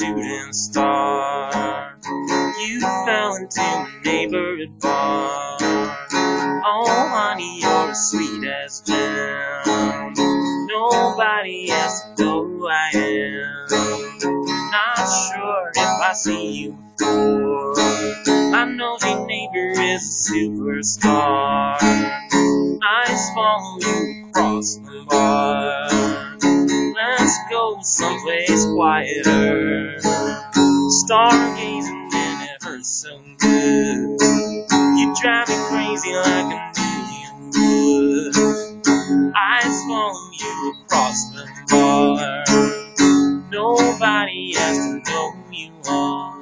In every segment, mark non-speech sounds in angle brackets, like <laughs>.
shooting star. You fell into a neighborhood bar. Oh, honey, you're as sweet as jam. Nobody has to know who I am. Not sure if I see you before. My nosy neighbor is a superstar. Eyes follow you across the bar. Let's go someplace quieter. Stargazing and hurts so good. You drive me crazy like I knew you would. Eyes follow you across the bar. Nobody has to know who you are.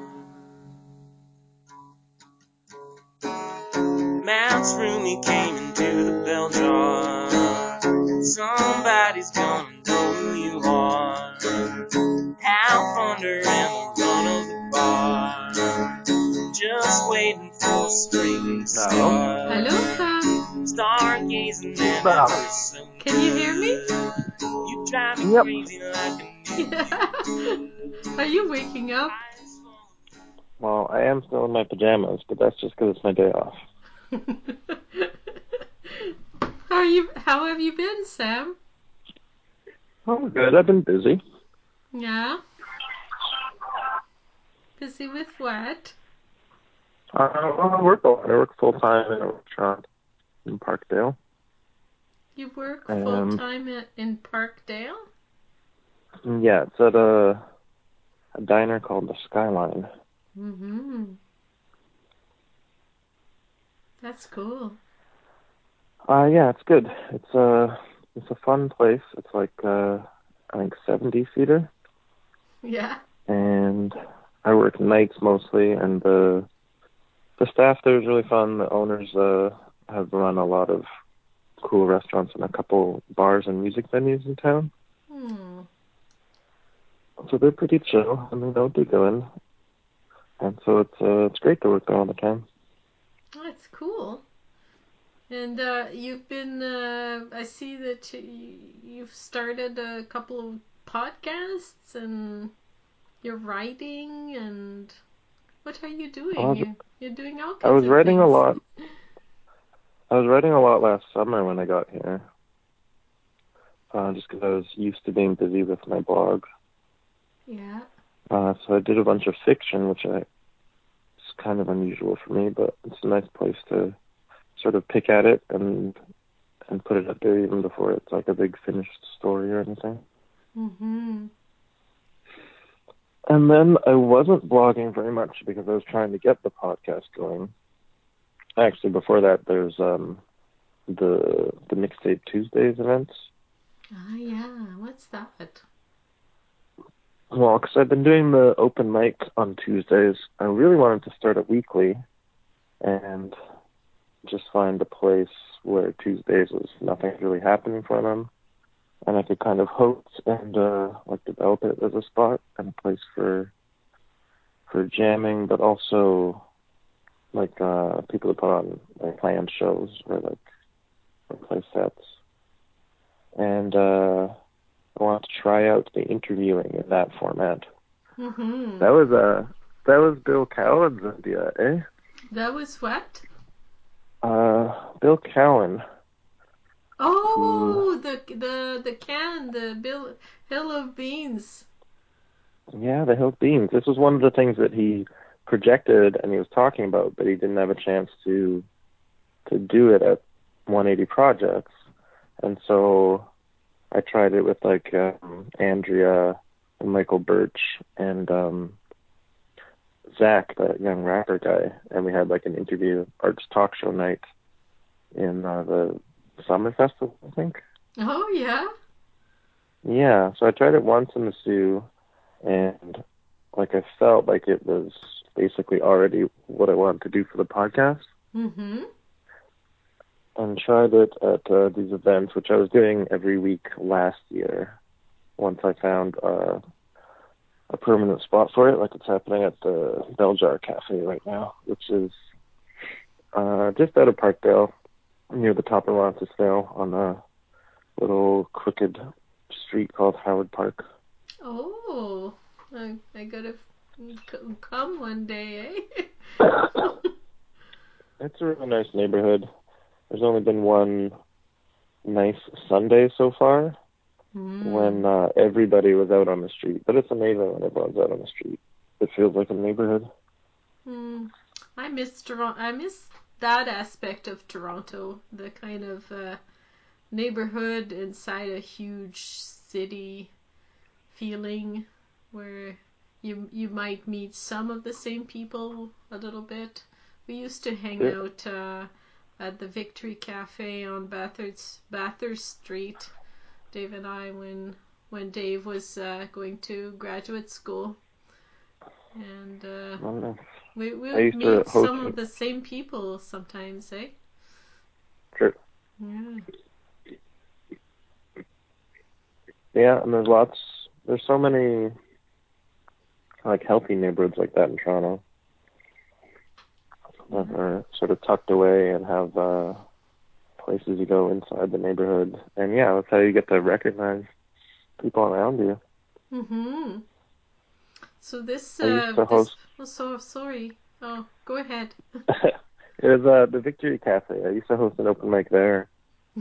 Mouse really came into the bell jar. Somebody's gonna know who you are. Out thunder and the run of the bar. Just waiting for spring to start. Hello, Sam. Stargazing and Bob. it Can you hear me? You drive me Yep. crazy like I knew you Are you waking up? Well, I am still in my pajamas, but that's just because it's my day off. <laughs> how are you? How have you been, Sam? Oh, good. I've been busy. Yeah. Busy with what? Uh, well, I work a lot. I work full time in a restaurant in Parkdale. You work Um, full time at in Parkdale? Yeah, it's at a, a diner called the Skyline. Mm-hmm. That's cool. Uh, yeah, it's good. It's a it's a fun place. It's like uh, I think seventy seater, Yeah. and I work nights mostly. And the the staff there is really fun. The owners uh have run a lot of cool restaurants and a couple bars and music venues in town. Hmm. So they're pretty chill and they know what they're doing. And so it's uh, it's great to work there all the time. That's cool. And uh, you've been, uh, I see that you, you've started a couple of podcasts and you're writing and what are you doing? Was- you, you're doing all kinds I was writing a lot. <laughs> I was writing a lot last summer when I got here. Uh, just because I was used to being busy with my blog. Yeah. Uh, so I did a bunch of fiction, which I it's kind of unusual for me, but it's a nice place to sort of pick at it and and put it up there even before it's like a big finished story or anything. Mm-hmm. And then I wasn't blogging very much because I was trying to get the podcast going. Actually, before that, there's um the the mixtape Tuesdays events. Ah, yeah. What's that? Well, because I've been doing the open mic on Tuesdays, I really wanted to start it weekly, and just find a place where Tuesdays was nothing really happening for them, and I could kind of host and uh, like develop it as a spot and a place for for jamming, but also like uh people to put on like planned shows or like or play sets. And uh I want to try out the interviewing in that format. Mm-hmm. That was uh that was Bill Cowan's idea, eh? That was what? Uh Bill Cowan. Oh, the the the can, the bill, hill of beans. Yeah, the Hill of Beans. This was one of the things that he projected and he was talking about, but he didn't have a chance to to do it at 180 projects. And so I tried it with like um, Andrea and Michael Birch and um Zach, that young rapper guy, and we had like an interview arts talk show night in uh, the summer festival, I think. Oh yeah. Yeah, so I tried it once in the Soo, and like I felt like it was basically already what I wanted to do for the podcast, Mm-hmm. and tried it at uh, these events, which I was doing every week last year. Once I found uh, a permanent spot for it, like it's happening at the Bell Jar Cafe right now, which is uh, just out of Parkdale, near the top of Roncesvalles, on a little crooked street called Howard Park. Oh. I, I gotta come one day, eh? <laughs> It's a really nice neighborhood. There's only been one nice Sunday so far Mm. when uh, everybody was out on the street. But it's amazing when everyone's out on the street. It feels like a neighborhood. Mm. I miss Toronto. I miss that aspect of Toronto, the kind of uh, neighborhood inside a huge city feeling, where you you might meet some of the same people a little bit. We used to hang Yeah. out uh, at the Victory Cafe on Bathurst Bathurst Street, Dave and I, when when Dave was uh, going to graduate school, and. Uh, I don't know. we we would meet some of the same people sometimes, eh? Sure. Yeah. Yeah, and there's lots. There's so many like healthy neighborhoods like that in Toronto that are sort of tucked away and have uh, places you go inside the neighborhood. And yeah, that's how you get to recognize people around you. Mhm. So this I uh this host- oh, so sorry. Oh, go ahead. <laughs> it was uh, the Victory Cafe. I used to host an open mic there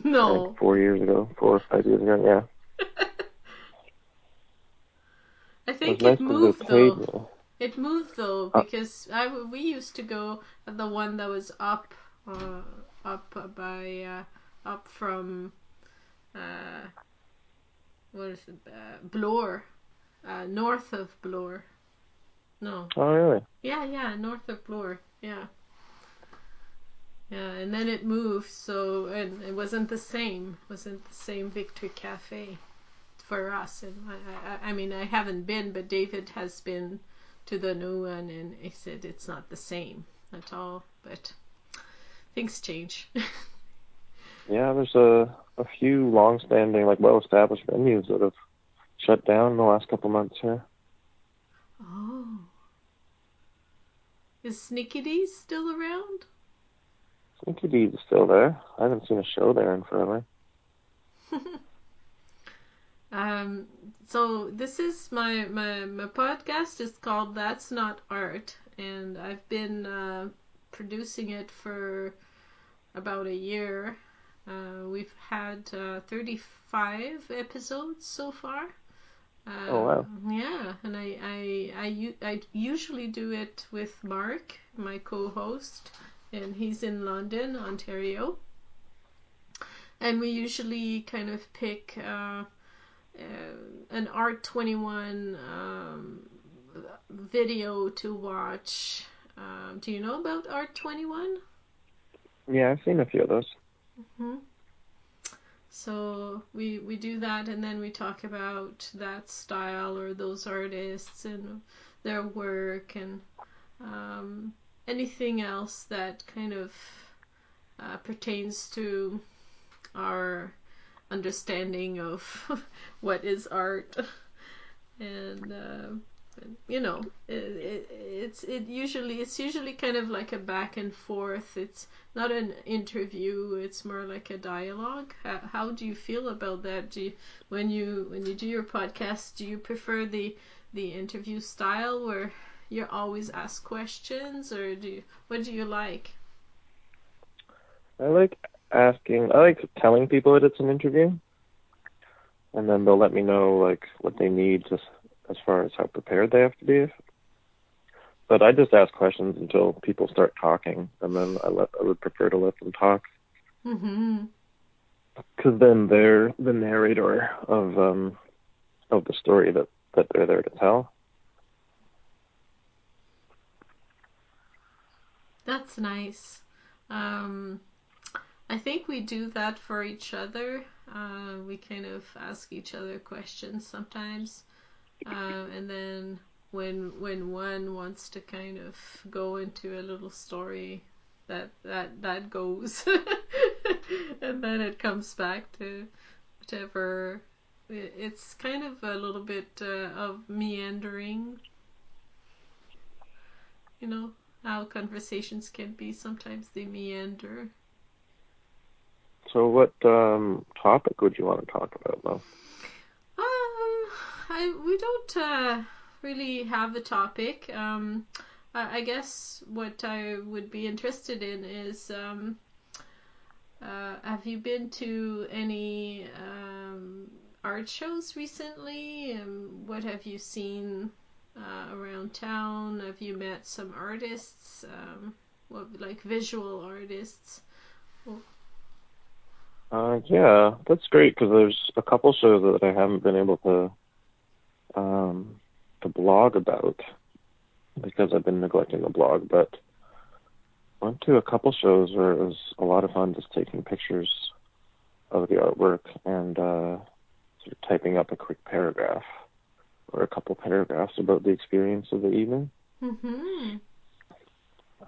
No. like four years ago, four or five years ago. Yeah, <laughs> I think nice it to moved though. It moved though Uh, because I w- we used to go at the one that was up uh up by uh up from uh what is it uh, Bloor uh north of Bloor. No. Oh really? Yeah, yeah, north of Bloor. Yeah. Yeah, and then it moved, so and it wasn't the same. wasn't the same Victory Cafe for us. And I, I, I mean, I haven't been, but David has been to the new one, and he said it's not the same at all. But things change. <laughs> Yeah, there's a a few long-standing, like well-established venues that have shut down in the last couple months here. oh. Is Sneaky Dee's still around? Sneaky Dee's is still there. I haven't seen a show there in forever. <laughs> Um, so this is my, my my podcast is called That's Not Art, and I've been uh, producing it for about a year. Uh, we've had uh, 35 episodes so far. Uh, Oh, wow. Yeah, and I, I I I usually do it with Mark, my co-host, and he's in London, Ontario. And we usually kind of pick uh, uh, an Art 21 um, video to watch. Um, do you know about Art 21? Yeah, I've seen a few of those. hmm So we we do that, and then we talk about that style or those artists and their work and um, anything else that kind of uh, pertains to our understanding of <laughs> what is art <laughs> and uh, you know. It, it, it's it usually it's usually kind of like a back and forth. It's not an interview it's more like a dialogue. How, how do you feel about that? Do you, when you when you do your podcast do you prefer the the interview style where you're always asked questions or do you, what do you like? I like asking. I like telling people that it's an interview, and then they'll let me know like what they need just as far as how prepared they have to be. But I just ask questions until people start talking, and then I let I would prefer to let them talk mm-hmm because then they're the narrator of um of the story that that they're there to tell. That's nice. Um, I think we do that for each other. Uh, we kind of ask each other questions sometimes, uh, and then when when one wants to kind of go into a little story, that that that goes, <laughs> and then it comes back to whatever. it- It's kind of a little bit uh, of meandering, you know how conversations can be. Sometimes they meander. So, what um topic would you want to talk about, though? I we don't uh, really have a topic. Um, I, I guess what I would be interested in is um, uh, have you been to any um, art shows recently? Um, what have you seen uh, around town? Have you met some artists? Um, what like visual artists? Uh, yeah, that's great because there's a couple shows that I haven't been able to um, to blog about because I've been neglecting the blog. But went to a couple shows where it was a lot of fun just taking pictures of the artwork and uh, sort of typing up a quick paragraph or a couple paragraphs about the experience of the evening. Mm-hmm.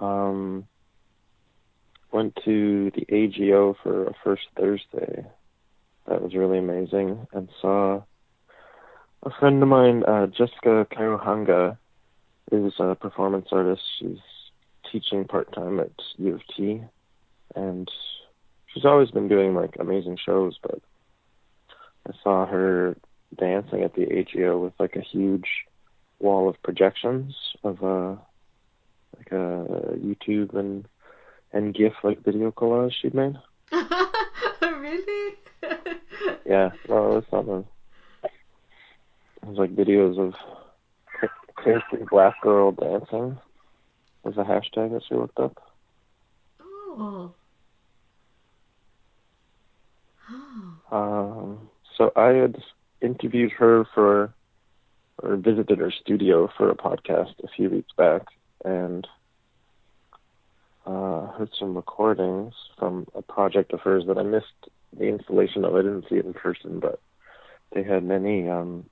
Um, went to the AGO for a first Thursday. That was really amazing, and saw a friend of mine, uh, Jessica Karuhanga, is a performance artist. She's teaching part time at U of T, and she's always been doing like amazing shows. But I saw her dancing at the AGO with like a huge wall of projections of uh like a YouTube and and GIF like video collage she'd made. <laughs> really? <laughs> Yeah, well, it was something. It was like videos of crazy black girl dancing. Was a hashtag that she looked up. Oh. Oh. Um, so I had interviewed her for, or visited her studio for a podcast a few weeks back, and uh, heard some recordings from a project of hers that I missed the installation of. I didn't see it in person, but they had many um,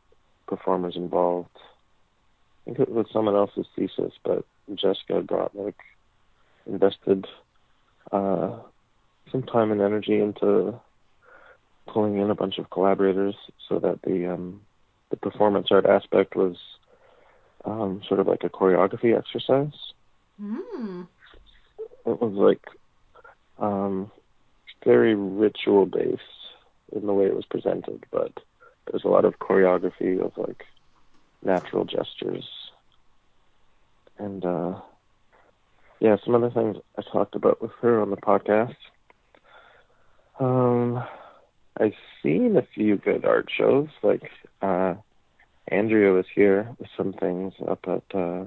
performers involved. I think it was someone else's thesis, but Jessica brought like invested uh, some time and energy into pulling in a bunch of collaborators so that the um, the performance art aspect was um, sort of like a choreography exercise. Mm. It was like um, very ritual based in the way it was presented, but there's a lot of choreography of like natural gestures. And uh, yeah, some other things I talked about with her on the podcast. Um, I've seen a few good art shows. Like uh, Andrea was here with some things up at uh,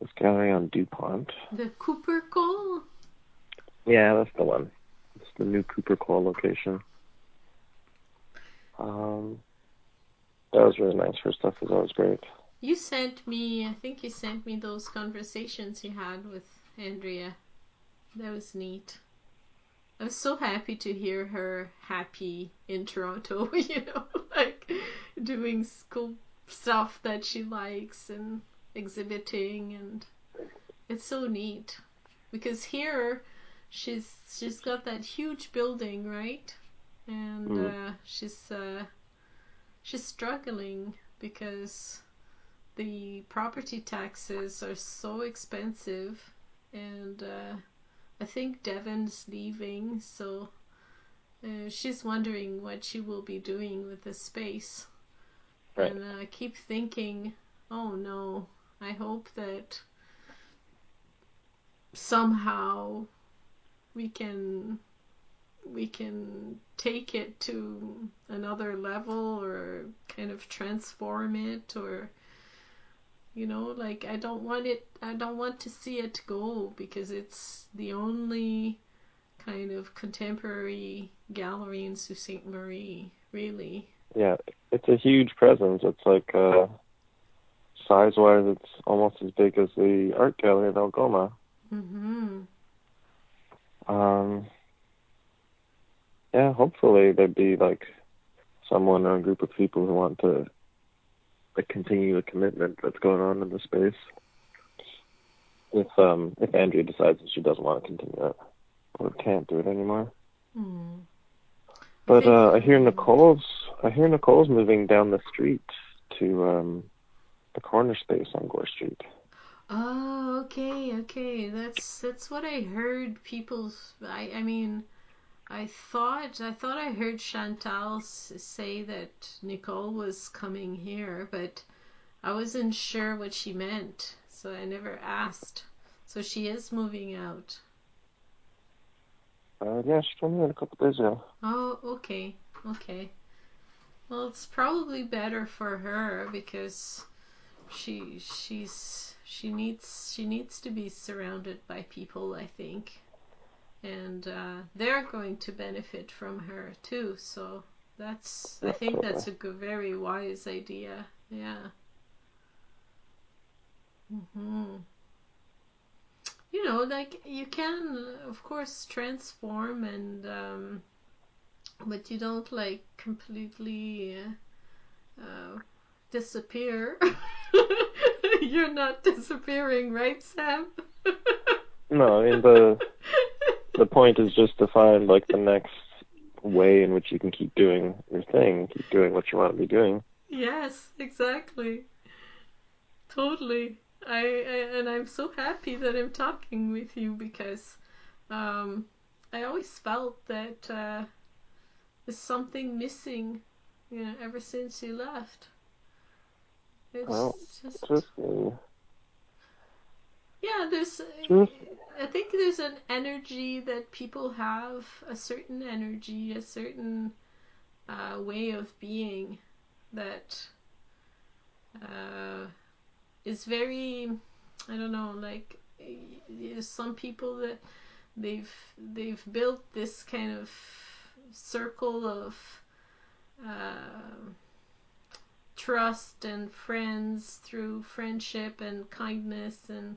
this gallery on Dupont. The Cooper Cole? Yeah, that's the one. It's the new Cooper Cole location. Um, that was really nice. Her stuff was always great. You sent me, I think you sent me those conversations you had with Andrea. That was neat. I was so happy to hear her happy in Toronto, <laughs> you know, like doing school stuff that she likes and exhibiting and it's so neat. Because here she's she's got that huge building, right? And Mm. uh, she's uh, she's struggling because the property taxes are so expensive and uh, I think Devon's leaving, so uh, she's wondering what she will be doing with the space. Right. And I keep thinking, oh no, I hope that somehow we can we can take it to another level or kind of transform it or you know like i don't want it i don't want to see it go because it's the only kind of contemporary gallery in sault ste marie really Yeah, it's a huge presence. It's like uh, size-wise, it's almost as big as the art gallery at Algoma. mm-hmm. Um, yeah, hopefully there'd be like someone or a group of people who want to like continue the commitment that's going on in the space. If um if Andrea decides that she doesn't want to continue it or can't do it anymore. mm. But uh I hear Nicole's I hear Nicole's moving down the street to um the corner space on Gore Street. Oh, okay, okay. That's that's what I heard. People's. I I mean, I thought I thought I heard Chantal say that Nicole was coming here, but I wasn't sure what she meant, so I never asked. So she is moving out. Uh, yeah, she told me that a couple days ago. Oh, okay, okay. Well, it's probably better for her because she she's she needs she needs to be surrounded by people, I think, and uh, they're going to benefit from her too. So that's I think that's a good, very wise idea. Yeah. Mhm. You know, like you can, of course, transform and, um, but you don't like completely uh, disappear. <laughs> You're not disappearing, right, Sam? No, in the <laughs> the point is just to find like the next way in which you can keep doing your thing, keep doing what you want to be doing. Yes, exactly. Totally. I, I and I'm so happy that I'm talking with you because um, I always felt that uh, there's something missing, you know, ever since you left. It's Well, just Just me. Yeah. There's Just I think there's an energy that people have, a certain energy, a certain uh, way of being that uh, is very, I don't know, like there's some people that they've they've built this kind of circle of uh, trust and friends through friendship and kindness and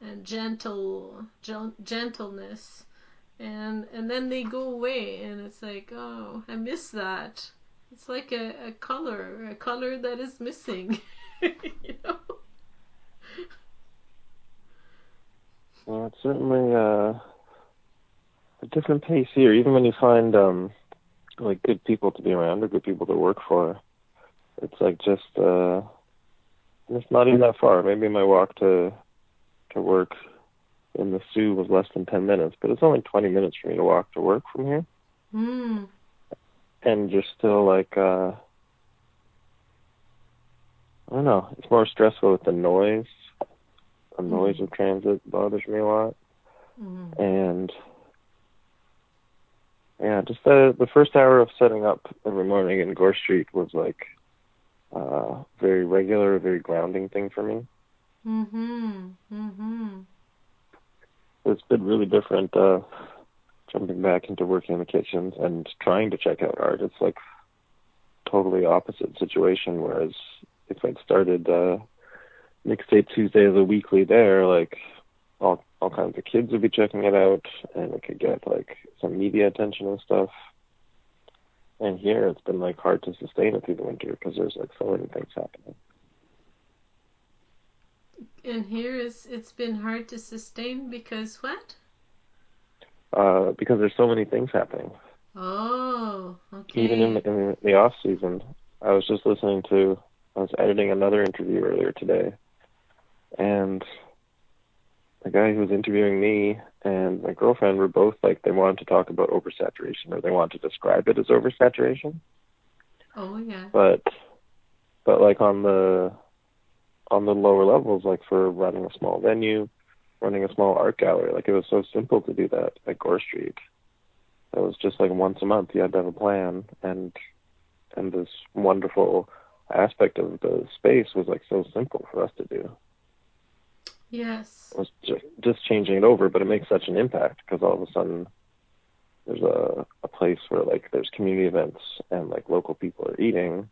and gentle gen- gentleness and and then they go away and it's like oh i miss that it's like a, a color a color that is missing <laughs> you know well, it's certainly uh, a different pace here. Even when you find um like good people to be around or good people to work for, it's like just uh, it's not even that far. Maybe my walk to to work in the Soo was less than ten minutes, but it's only twenty minutes for me to walk to work from here. mm. and you're still like uh I don't know, it's more stressful with the noise. The noise of transit bothers me a lot. Mm. And yeah, just the the first hour of setting up every morning in Gore Street was like uh very regular, very grounding thing for me. Mhm mhm It's been really different uh jumping back into working in the kitchens and trying to check out art. It's like totally opposite situation. Whereas if I'd started uh mixtape Tuesday as a weekly there, like all all kinds of kids would be checking it out and it could get like some media attention and stuff. And here it's been like hard to sustain it through the winter because there's like so many things happening. And here is it's been hard to sustain because what Uh because there's so many things happening. oh okay even in the, in the off season. I was just listening to, I was editing another interview earlier today, and the guy who was interviewing me and my girlfriend were both like they wanted to talk about oversaturation or they wanted to describe it as oversaturation, oh yeah but but like on the on the lower levels, like for running a small venue, running a small art gallery, like it was so simple to do that at Gore Street. It was just like once a month you had to have a plan and and this wonderful aspect of the space was like so simple for us to do. yes It was just just changing it over, but it makes such an impact because all of a sudden there's a a place where like there's community events and like local people are eating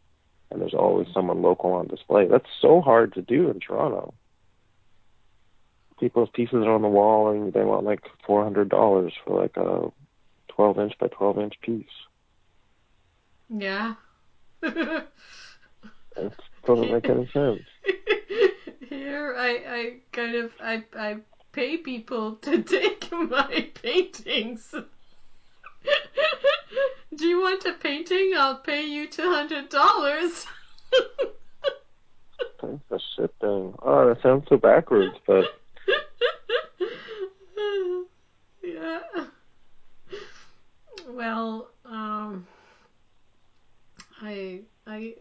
and there's always someone local on display. That's so hard to do in Toronto. People's pieces are on the wall and they want like four hundred dollars for like a twelve inch by twelve inch piece. yeah <laughs> It doesn't make any sense. <laughs> Here, I, I kind of, I, I pay people to <laughs> take my paintings. <laughs> Do you want a painting? I'll pay you two hundred dollars. <laughs> That's a shit thing. Oh, that sounds so backwards, but <laughs> yeah. Well, um, I, I,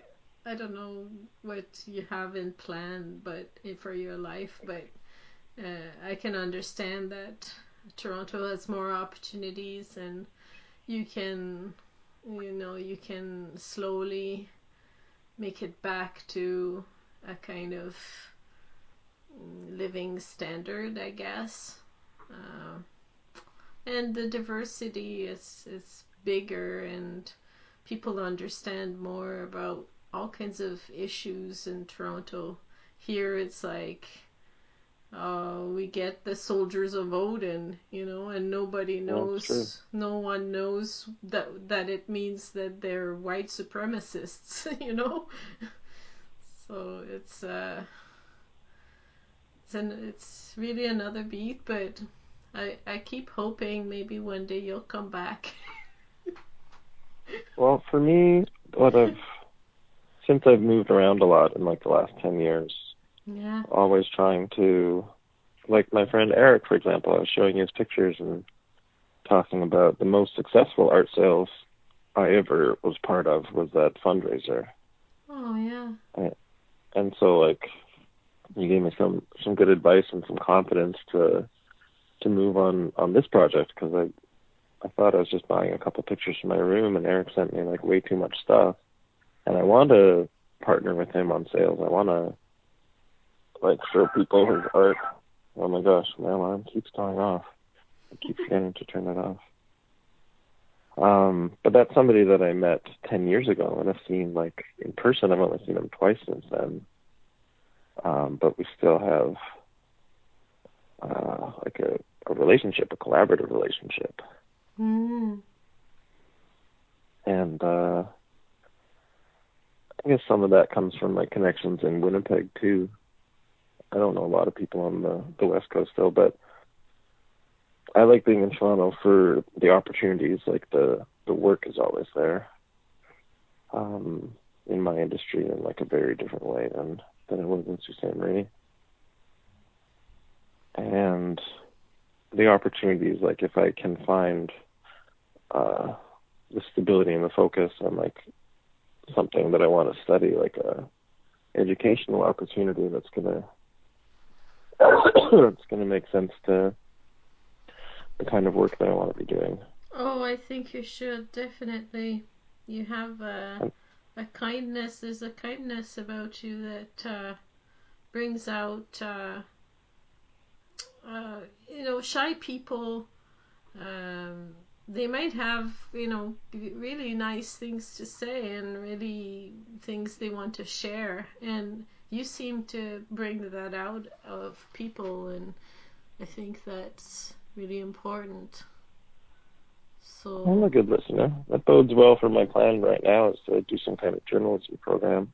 I I don't know what you have in plan, but for your life, but uh, I can understand that Toronto has more opportunities and you can, you know, you can slowly make it back to a kind of living standard, I guess. Uh, and the diversity is is bigger and people understand more about all kinds of issues in Toronto. Here it's like uh, we get the soldiers of Odin, you know, and nobody knows, no one knows that that it means that they're white supremacists, <laughs> you know. so it's uh, it's an, it's really another beat, but I I keep hoping maybe one day you'll come back. <laughs> well, for me, what I've since I've moved around a lot in like the last ten years, yeah, always trying to, like my friend Eric, for example, I was showing his pictures and talking about the most successful art sales I ever was part of was that fundraiser. Oh yeah. And, and so like you gave me some some good advice and some confidence to to move on on this project because I I thought I was just buying a couple pictures for my room, and Eric sent me like way too much stuff, and I want to partner with him on sales. I want to like show people his art. Oh my gosh, my alarm keeps going off. I keep forgetting to turn it off. Um, but that's somebody that I met ten years ago, and I've seen like in person. I've only seen him twice since then. Um, but we still have uh, like a a relationship, a collaborative relationship. Mm. And uh, I guess some of that comes from my connections in Winnipeg too. I don't know a lot of people on the the West Coast though, but I like being in Toronto for the opportunities. Like the the work is always there. Um, in my industry in like a very different way than than it was in Sault Ste. Marie. And the opportunities, like if I can find uh, the stability and the focus on like something that I want to study, like a educational opportunity that's gonna <coughs> that's gonna make sense to the kind of work that I want to be doing. Oh, I think you should definitely. You have a, a kindness. There's a kindness about you that uh, brings out uh, uh, you know, shy people, um, they might have, you know, really nice things to say and really things they want to share. And you seem to bring that out of people, and I think that's really important. So I'm a good listener. That bodes well for my plan right now is to do some kind of journalism program.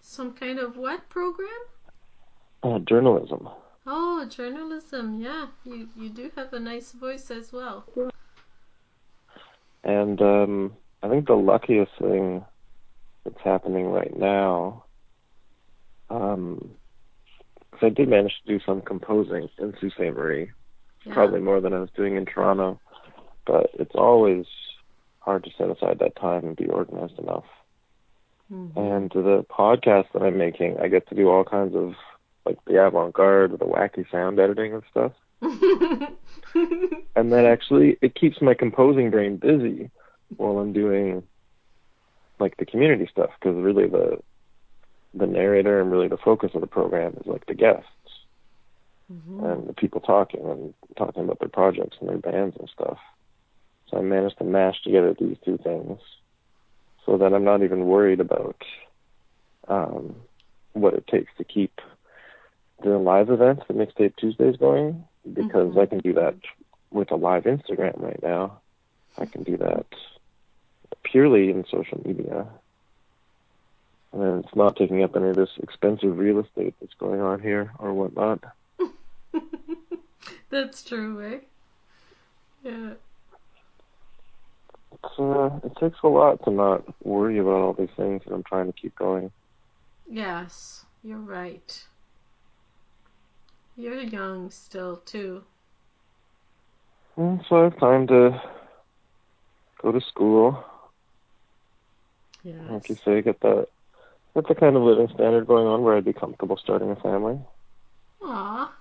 Some kind of what program? Uh, journalism. Oh, journalism. Yeah, you you do have a nice voice as well. And um, I think the luckiest thing that's happening right now, um, because I did manage to do some composing in Sault Ste. Marie, Yeah. probably more than I was doing in Toronto, but it's always hard to set aside that time and be organized enough. Mhm. And the podcast that I'm making, I get to do all kinds of like the avant-garde, the wacky sound editing and stuff. <laughs> And that actually it keeps my composing brain busy while I'm doing like the community stuff because really the the narrator and really the focus of the program is like the guests Mhm. and the people talking and talking about their projects and their bands and stuff. So I managed to mash together these two things so that I'm not even worried about um, what it takes to keep the live events, the Mixtape Tuesdays going, because Mhm. I can do that with a live Instagram right now. I can do that purely in social media. And it's not taking up any of this expensive real estate that's going on here or whatnot. <laughs> That's true, eh? Yeah. It's, uh, it takes a lot to not worry about all these things, and I'm trying to keep going. Yes, you're right. You're young still, too. And so I have time to go to school, Yes. like you say, get that that's the kind of living standard going on where I'd be comfortable starting a family. Aw.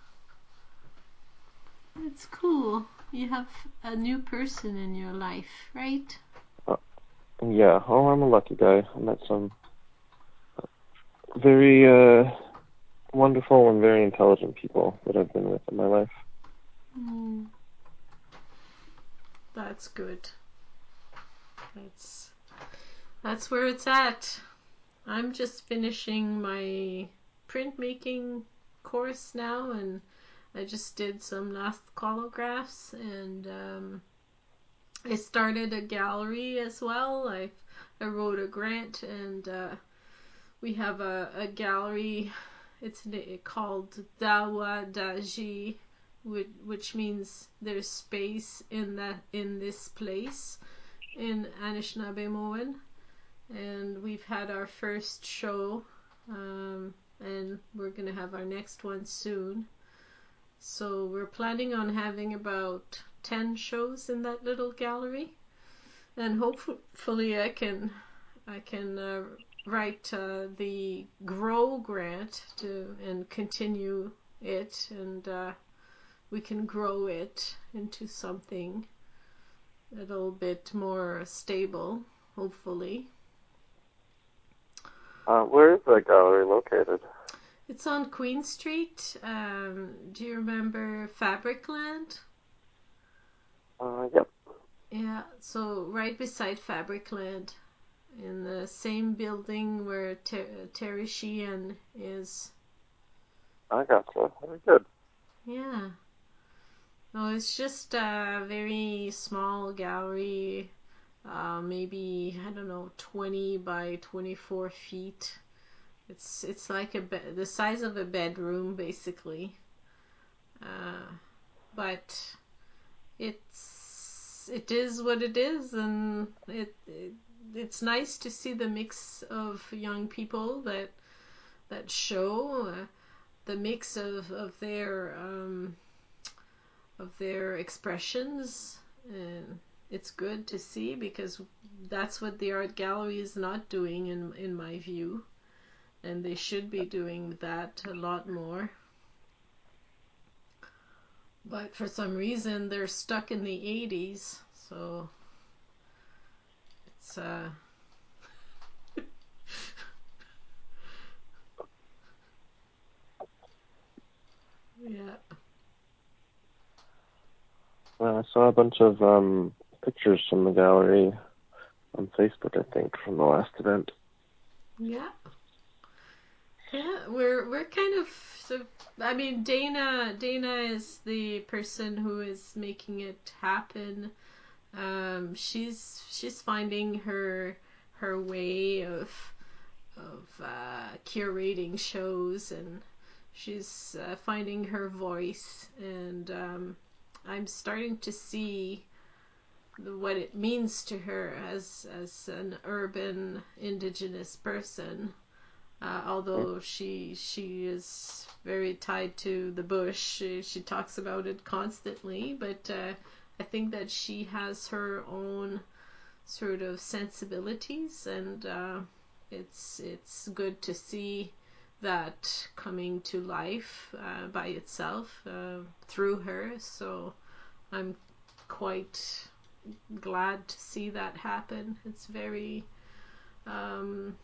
It's cool. You have a new person in your life, right? Yeah, oh, I'm a lucky guy. I met some very uh, wonderful and very intelligent people that I've been with in my life. Mm. That's good. That's that's where it's at. I'm just finishing my printmaking course now, and I just did some last collagraphs, and um, I started a gallery as well. I I wrote a grant, and uh, we have a, a gallery. It's called Dawa Daji, which, means there's space in that in this place in Anishinaabe and we've had our first show, um, and we're gonna have our next one soon. So we're planning on having about ten shows in that little gallery, and hopefully I can I can uh, write uh, the Grow grant to and continue it, and uh, we can grow it into something a little bit more stable, hopefully. Uh, where is that gallery located? It's on Queen Street. Um, do you remember Fabricland? Uh, yep. Yeah, so right beside Fabricland, in the same building where Ter- Terry Sheehan is. I gotcha. Very good. Yeah. No, it's just a very small gallery, uh, maybe I don't know, twenty by twenty-four feet. It's it's like a be- the size of a bedroom basically, uh, but it's it is what it is, and it, it it's nice to see the mix of young people that that show uh, the mix of of their um, of their expressions and it's good to see because that's what the art gallery is not doing in in my view. And they should be doing that a lot more. But for some reason they're stuck in the 80s so it's uh <laughs> yeah. Well, I saw a bunch of um, pictures from the gallery on Facebook, I think, from the last event. Yeah. Yeah, we're we're kind of so I mean Dana Dana is the person who is making it happen. Um she's she's finding her her way of of uh, curating shows and she's uh, finding her voice and um, I'm starting to see what it means to her as as an urban indigenous person uh, although she she is very tied to the bush, she, she talks about it constantly. But uh, I think that she has her own sort of sensibilities, and uh, it's it's good to see that coming to life uh, by itself uh, through her. So I'm quite glad to see that happen. It's very um,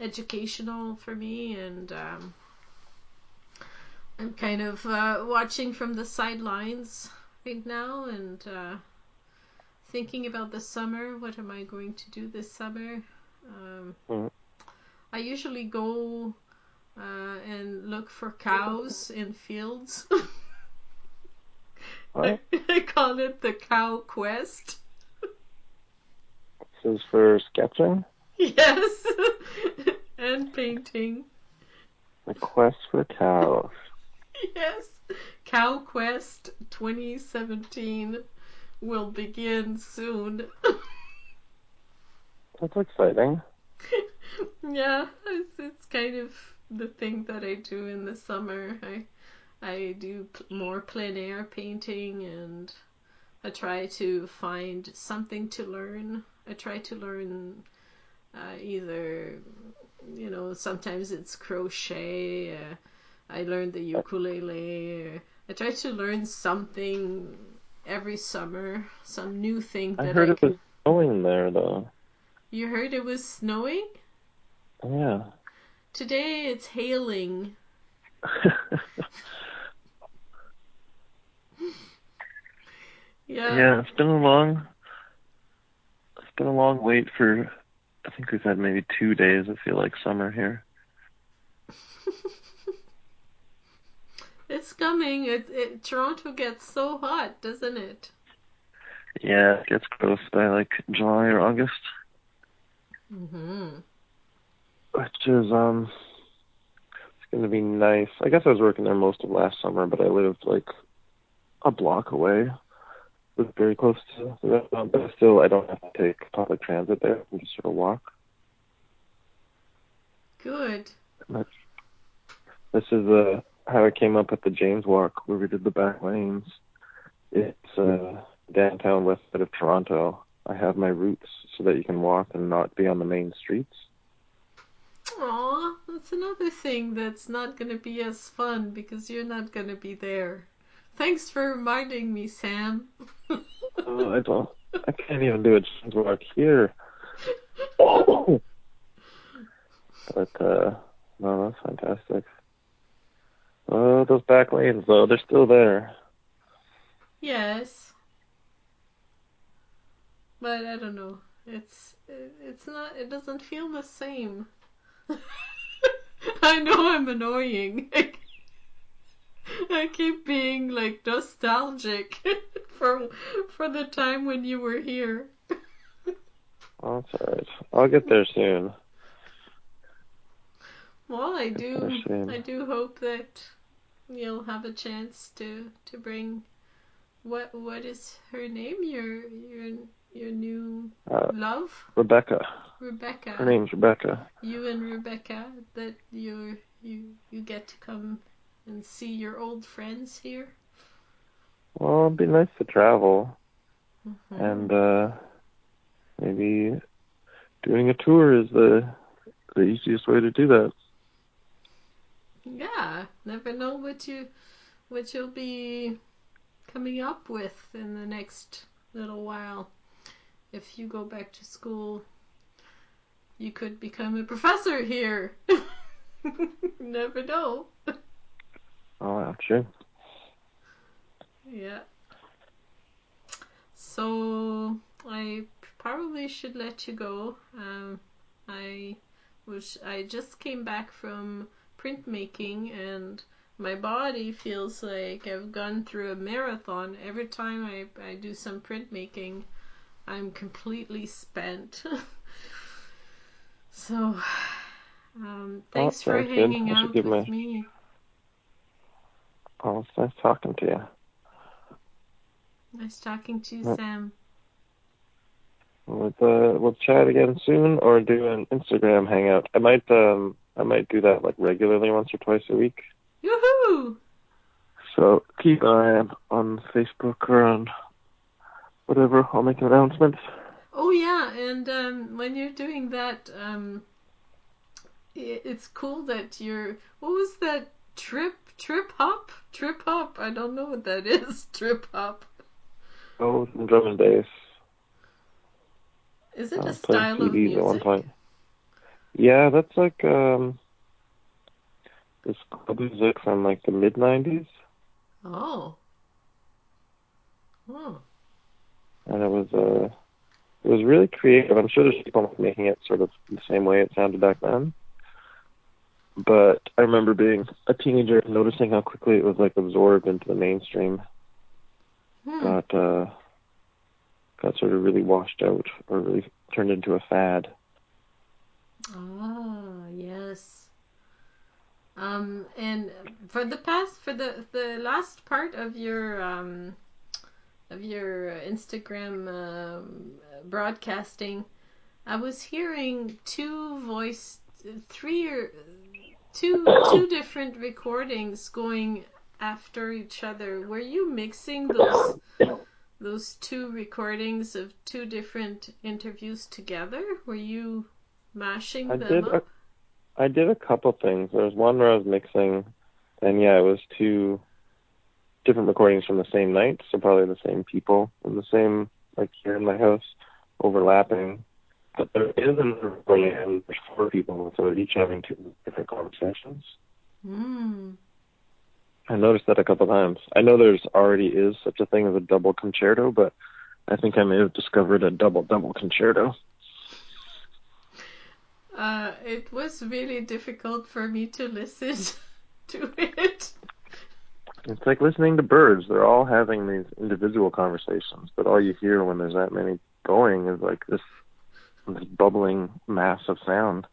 educational for me, and um, I'm kind of uh, watching from the sidelines right now and uh, thinking about the summer. What am I going to do this summer? Um, Mhm. I usually go uh, and look for cows in fields. <laughs> What? <laughs> I call it the cow quest. This is for sketching. Yes, <laughs> and painting. The quest for cows. Yes, Cow Quest 2017 will begin soon. <laughs> That's exciting. yeah, it's, it's kind of the thing that I do in the summer. I I do more plein air painting and I try to find something to learn. I try to learn uh, either you know sometimes it's crochet. Uh, I learned the ukulele. I try to learn something every summer, some new thing I heard I it was snowing there though. You heard it was snowing? Yeah. Today it's hailing. <laughs> Yeah. yeah, it's been a long it's been a long wait for I think we've had maybe two days I feel like summer here. <laughs> it's coming. It, it Toronto gets so hot, doesn't it? Yeah, it gets close by like July or August. Mhm. Which is um it's gonna be nice. I guess I was working there most of last summer, but I lived like a block away. Was very close to the restaurant, but still I don't have to take public transit there. I can just sort of walk. Good. This is uh, how I came up with the Jane's Walk, where we did the back lanes. It's uh, downtown west side of Toronto. I have my routes so that you can walk and not be on the main streets. Aw, that's another thing that's not gonna be as fun because you're not gonna be there. Thanks for reminding me, Sam. Oh, I don't. I can't even do a Jane's Walk here. but uh, no, that's fantastic. Oh, those back lanes though, they're still there. Yes. But I don't know. It's it's not it doesn't feel the same. <laughs> I know I'm annoying. I <laughs> <laughs> keep being like nostalgic <laughs> for for the time when you were here. Oh, that's alright. I'll get there soon. Well, I do That's a shame. I do hope that you'll have a chance to to bring what what is her name? Your your your new Uh, love, Rebecca. Rebecca. Her name's Rebecca. You and Rebecca that you you you get to come and see your old friends here. Well, it'd be nice to travel. Mhm. and uh maybe doing a tour is the the easiest way to do that. Yeah, never know what you what you'll be coming up with in the next little while. If you go back to school, you could become a professor here. <laughs> never know. <laughs> Oh, true. Yeah. So I probably should let you go. Um, I was I just came back from printmaking and my body feels like I've gone through a marathon. Every time I, I do some printmaking, I'm completely spent. <laughs> so <sighs> um, thanks for sounds good. hanging out with me. Oh, it's nice talking to you. Nice talking to you. Sam. We'll, uh, we'll chat again soon, or do an Instagram hangout. I might um I might do that like regularly, once or twice a week. Yoo-hoo! So keep an eye on, on Facebook or on whatever. I'll make an announcement. Oh yeah, and um, when you're doing that, um, it's cool that you're. What was that trip? Trip hop? Trip hop? I don't know what that is. <laughs> Trip hop. Oh, drum and bass. Is it I a style of CDs at one music? point. Yeah, that's like um this club music from like the mid '90s, Oh. Oh. and it was uh it was really creative. I'm sure there's people making it sort of the same way it sounded back then. But I remember being a teenager and noticing how quickly it was like absorbed into the mainstream. Hmm. Got uh got sort of really washed out or really turned into a fad. Ah, yes. Um, and for the past, for the the last part of your um, of your Instagram um, broadcasting, I was hearing two voice, three or two <coughs> two different recordings going after each other. Were you mixing those those two recordings of two different interviews together? Were you mashing I them did. up? A, I did a couple things. There was one where I was mixing, and yeah, it was two different recordings from the same night, so probably the same people in the same like here in my house, overlapping. But there is another recording, and there's four people, so they're each having two different conversations. Hmm. I noticed that a couple times. I know there's already is such a thing as a double concerto, but I think I may have discovered a double double concerto. Uh, it was really difficult for me to listen <laughs> to it. It's like listening to birds. They're all having these individual conversations, but all you hear when there's that many going is like this this bubbling mass of sound.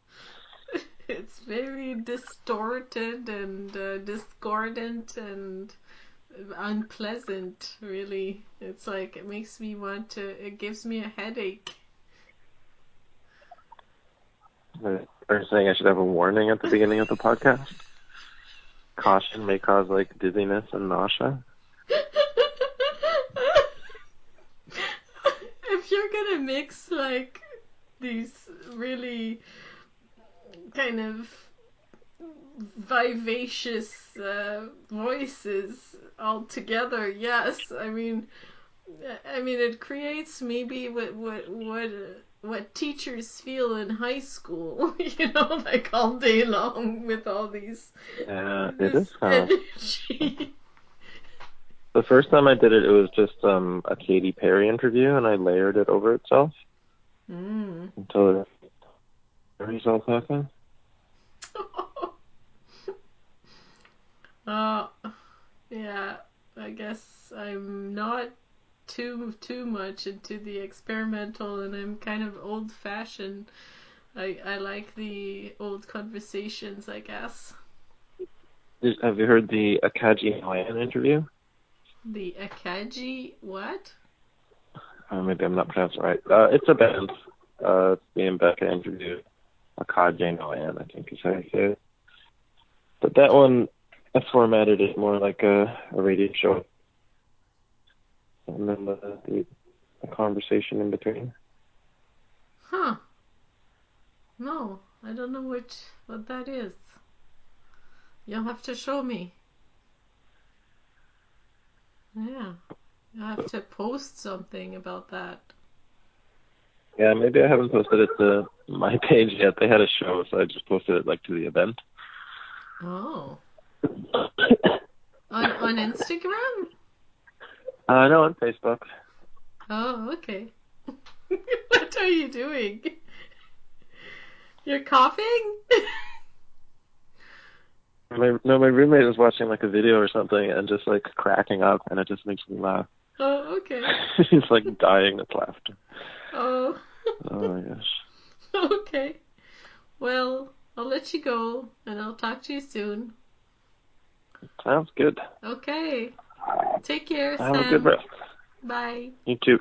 <laughs> It's very distorted and uh, discordant and unpleasant, really. It's like it makes me want to, it gives me a headache. Are you saying I should have a warning at the beginning of the podcast? <laughs> Caution may cause like dizziness and nausea. <laughs> if you're gonna mix like these really kind of vivacious uh, voices all together, yes. I mean, I mean, it creates maybe what what what what teachers feel in high school. <laughs> You know, like all day long with all these. Yeah, it is kind of. energy. <laughs> The first time I did it, it was just um a Katy Perry interview, and I layered it over itself Mm. until Perry's all talking. Uh, yeah, I guess I'm not too too much into the experimental, and I'm kind of old fashioned. I I like the old conversations, I guess. Have you heard the Akaji Noyan interview? The Akaji what? Uh, maybe I'm not pronouncing it right. Uh, it's a band. Uh, me and Becca interviewed Akaji Noyan, I think is how you say it. But that one, I formatted it more like a, a radio show. And then the, the, the conversation in between. Huh? No, I don't know which what that is. You'll have to show me. Yeah, you have to post something about that. Yeah, maybe I haven't posted it to my <laughs> page yet. They had a show, so I just posted it like to the event. Oh, <coughs> on on Instagram. Uh, no, on Facebook. Oh, okay. <laughs> what are you doing? You're coughing? <laughs> My, no, my roommate was watching like a video or something and just like cracking up, and it just makes me laugh. Oh, okay. <laughs> He's like dying with laughter. Oh, Oh gosh. <laughs> okay. Well, I'll let you go and I'll talk to you soon. Sounds good. Okay. Take care, Have a good rest. Bye. You too.